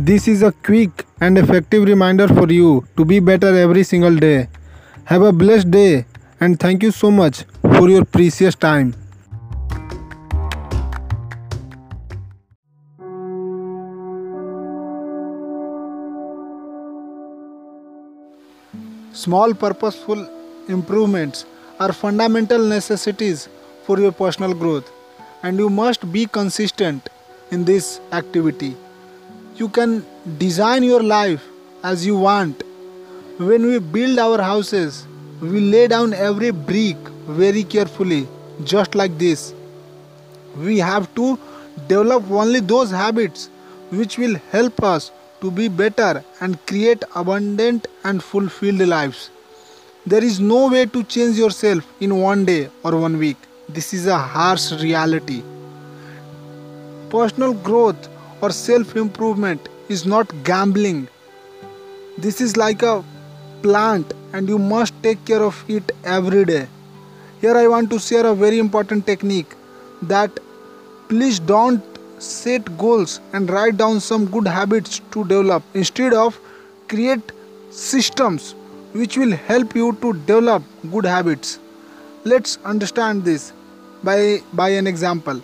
This is a quick and effective reminder for you to be better every single day. Have a blessed day and thank you so much for your precious time. Small purposeful improvements are fundamental necessities for your personal growth and you must be consistent in this activity. You can design your life as you want. When we build our houses, we lay down every brick very carefully, just like this. We have to develop only those habits which will help us to be better and create abundant and fulfilled lives. There is no way to change yourself in one day or one week. This is a harsh reality. Personal growth or self improvement is not gambling. This is like a plant and you must take care of it every day. Here I want to share a very important technique that please don't set goals and write down some good habits to develop instead of create systems which will help you to develop good habits let's understand this by by an example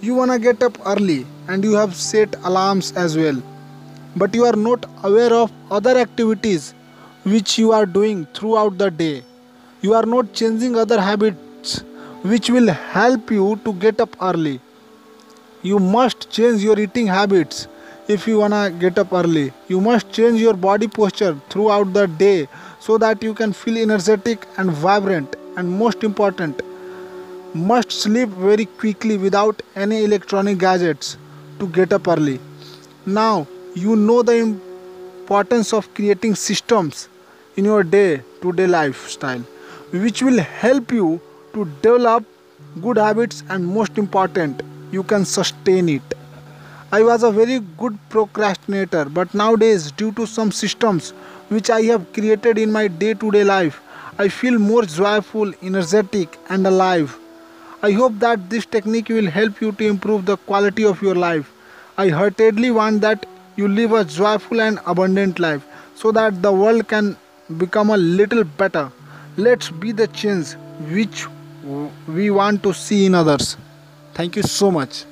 you want to get up early and you have set alarms as well. But you are not aware of other activities which you are doing throughout the day. You are not changing other habits which will help you to get up early. You must change your eating habits if you wanna get up early. You must change your body posture throughout the day so that you can feel energetic and vibrant and most important must sleep very quickly without any electronic gadgets to get up early. Now you know the importance of creating systems in your day to day lifestyle which will help you to develop good habits and most important you can sustain it. I was a very good procrastinator but nowadays due to some systems which i have created in my day to day life i feel more joyful energetic and alive. I hope that this technique will help you to improve the quality of your life i heartedly want that you live a joyful and abundant life so that the world can become a little better let's be the change which we want to see in others Thank you so much.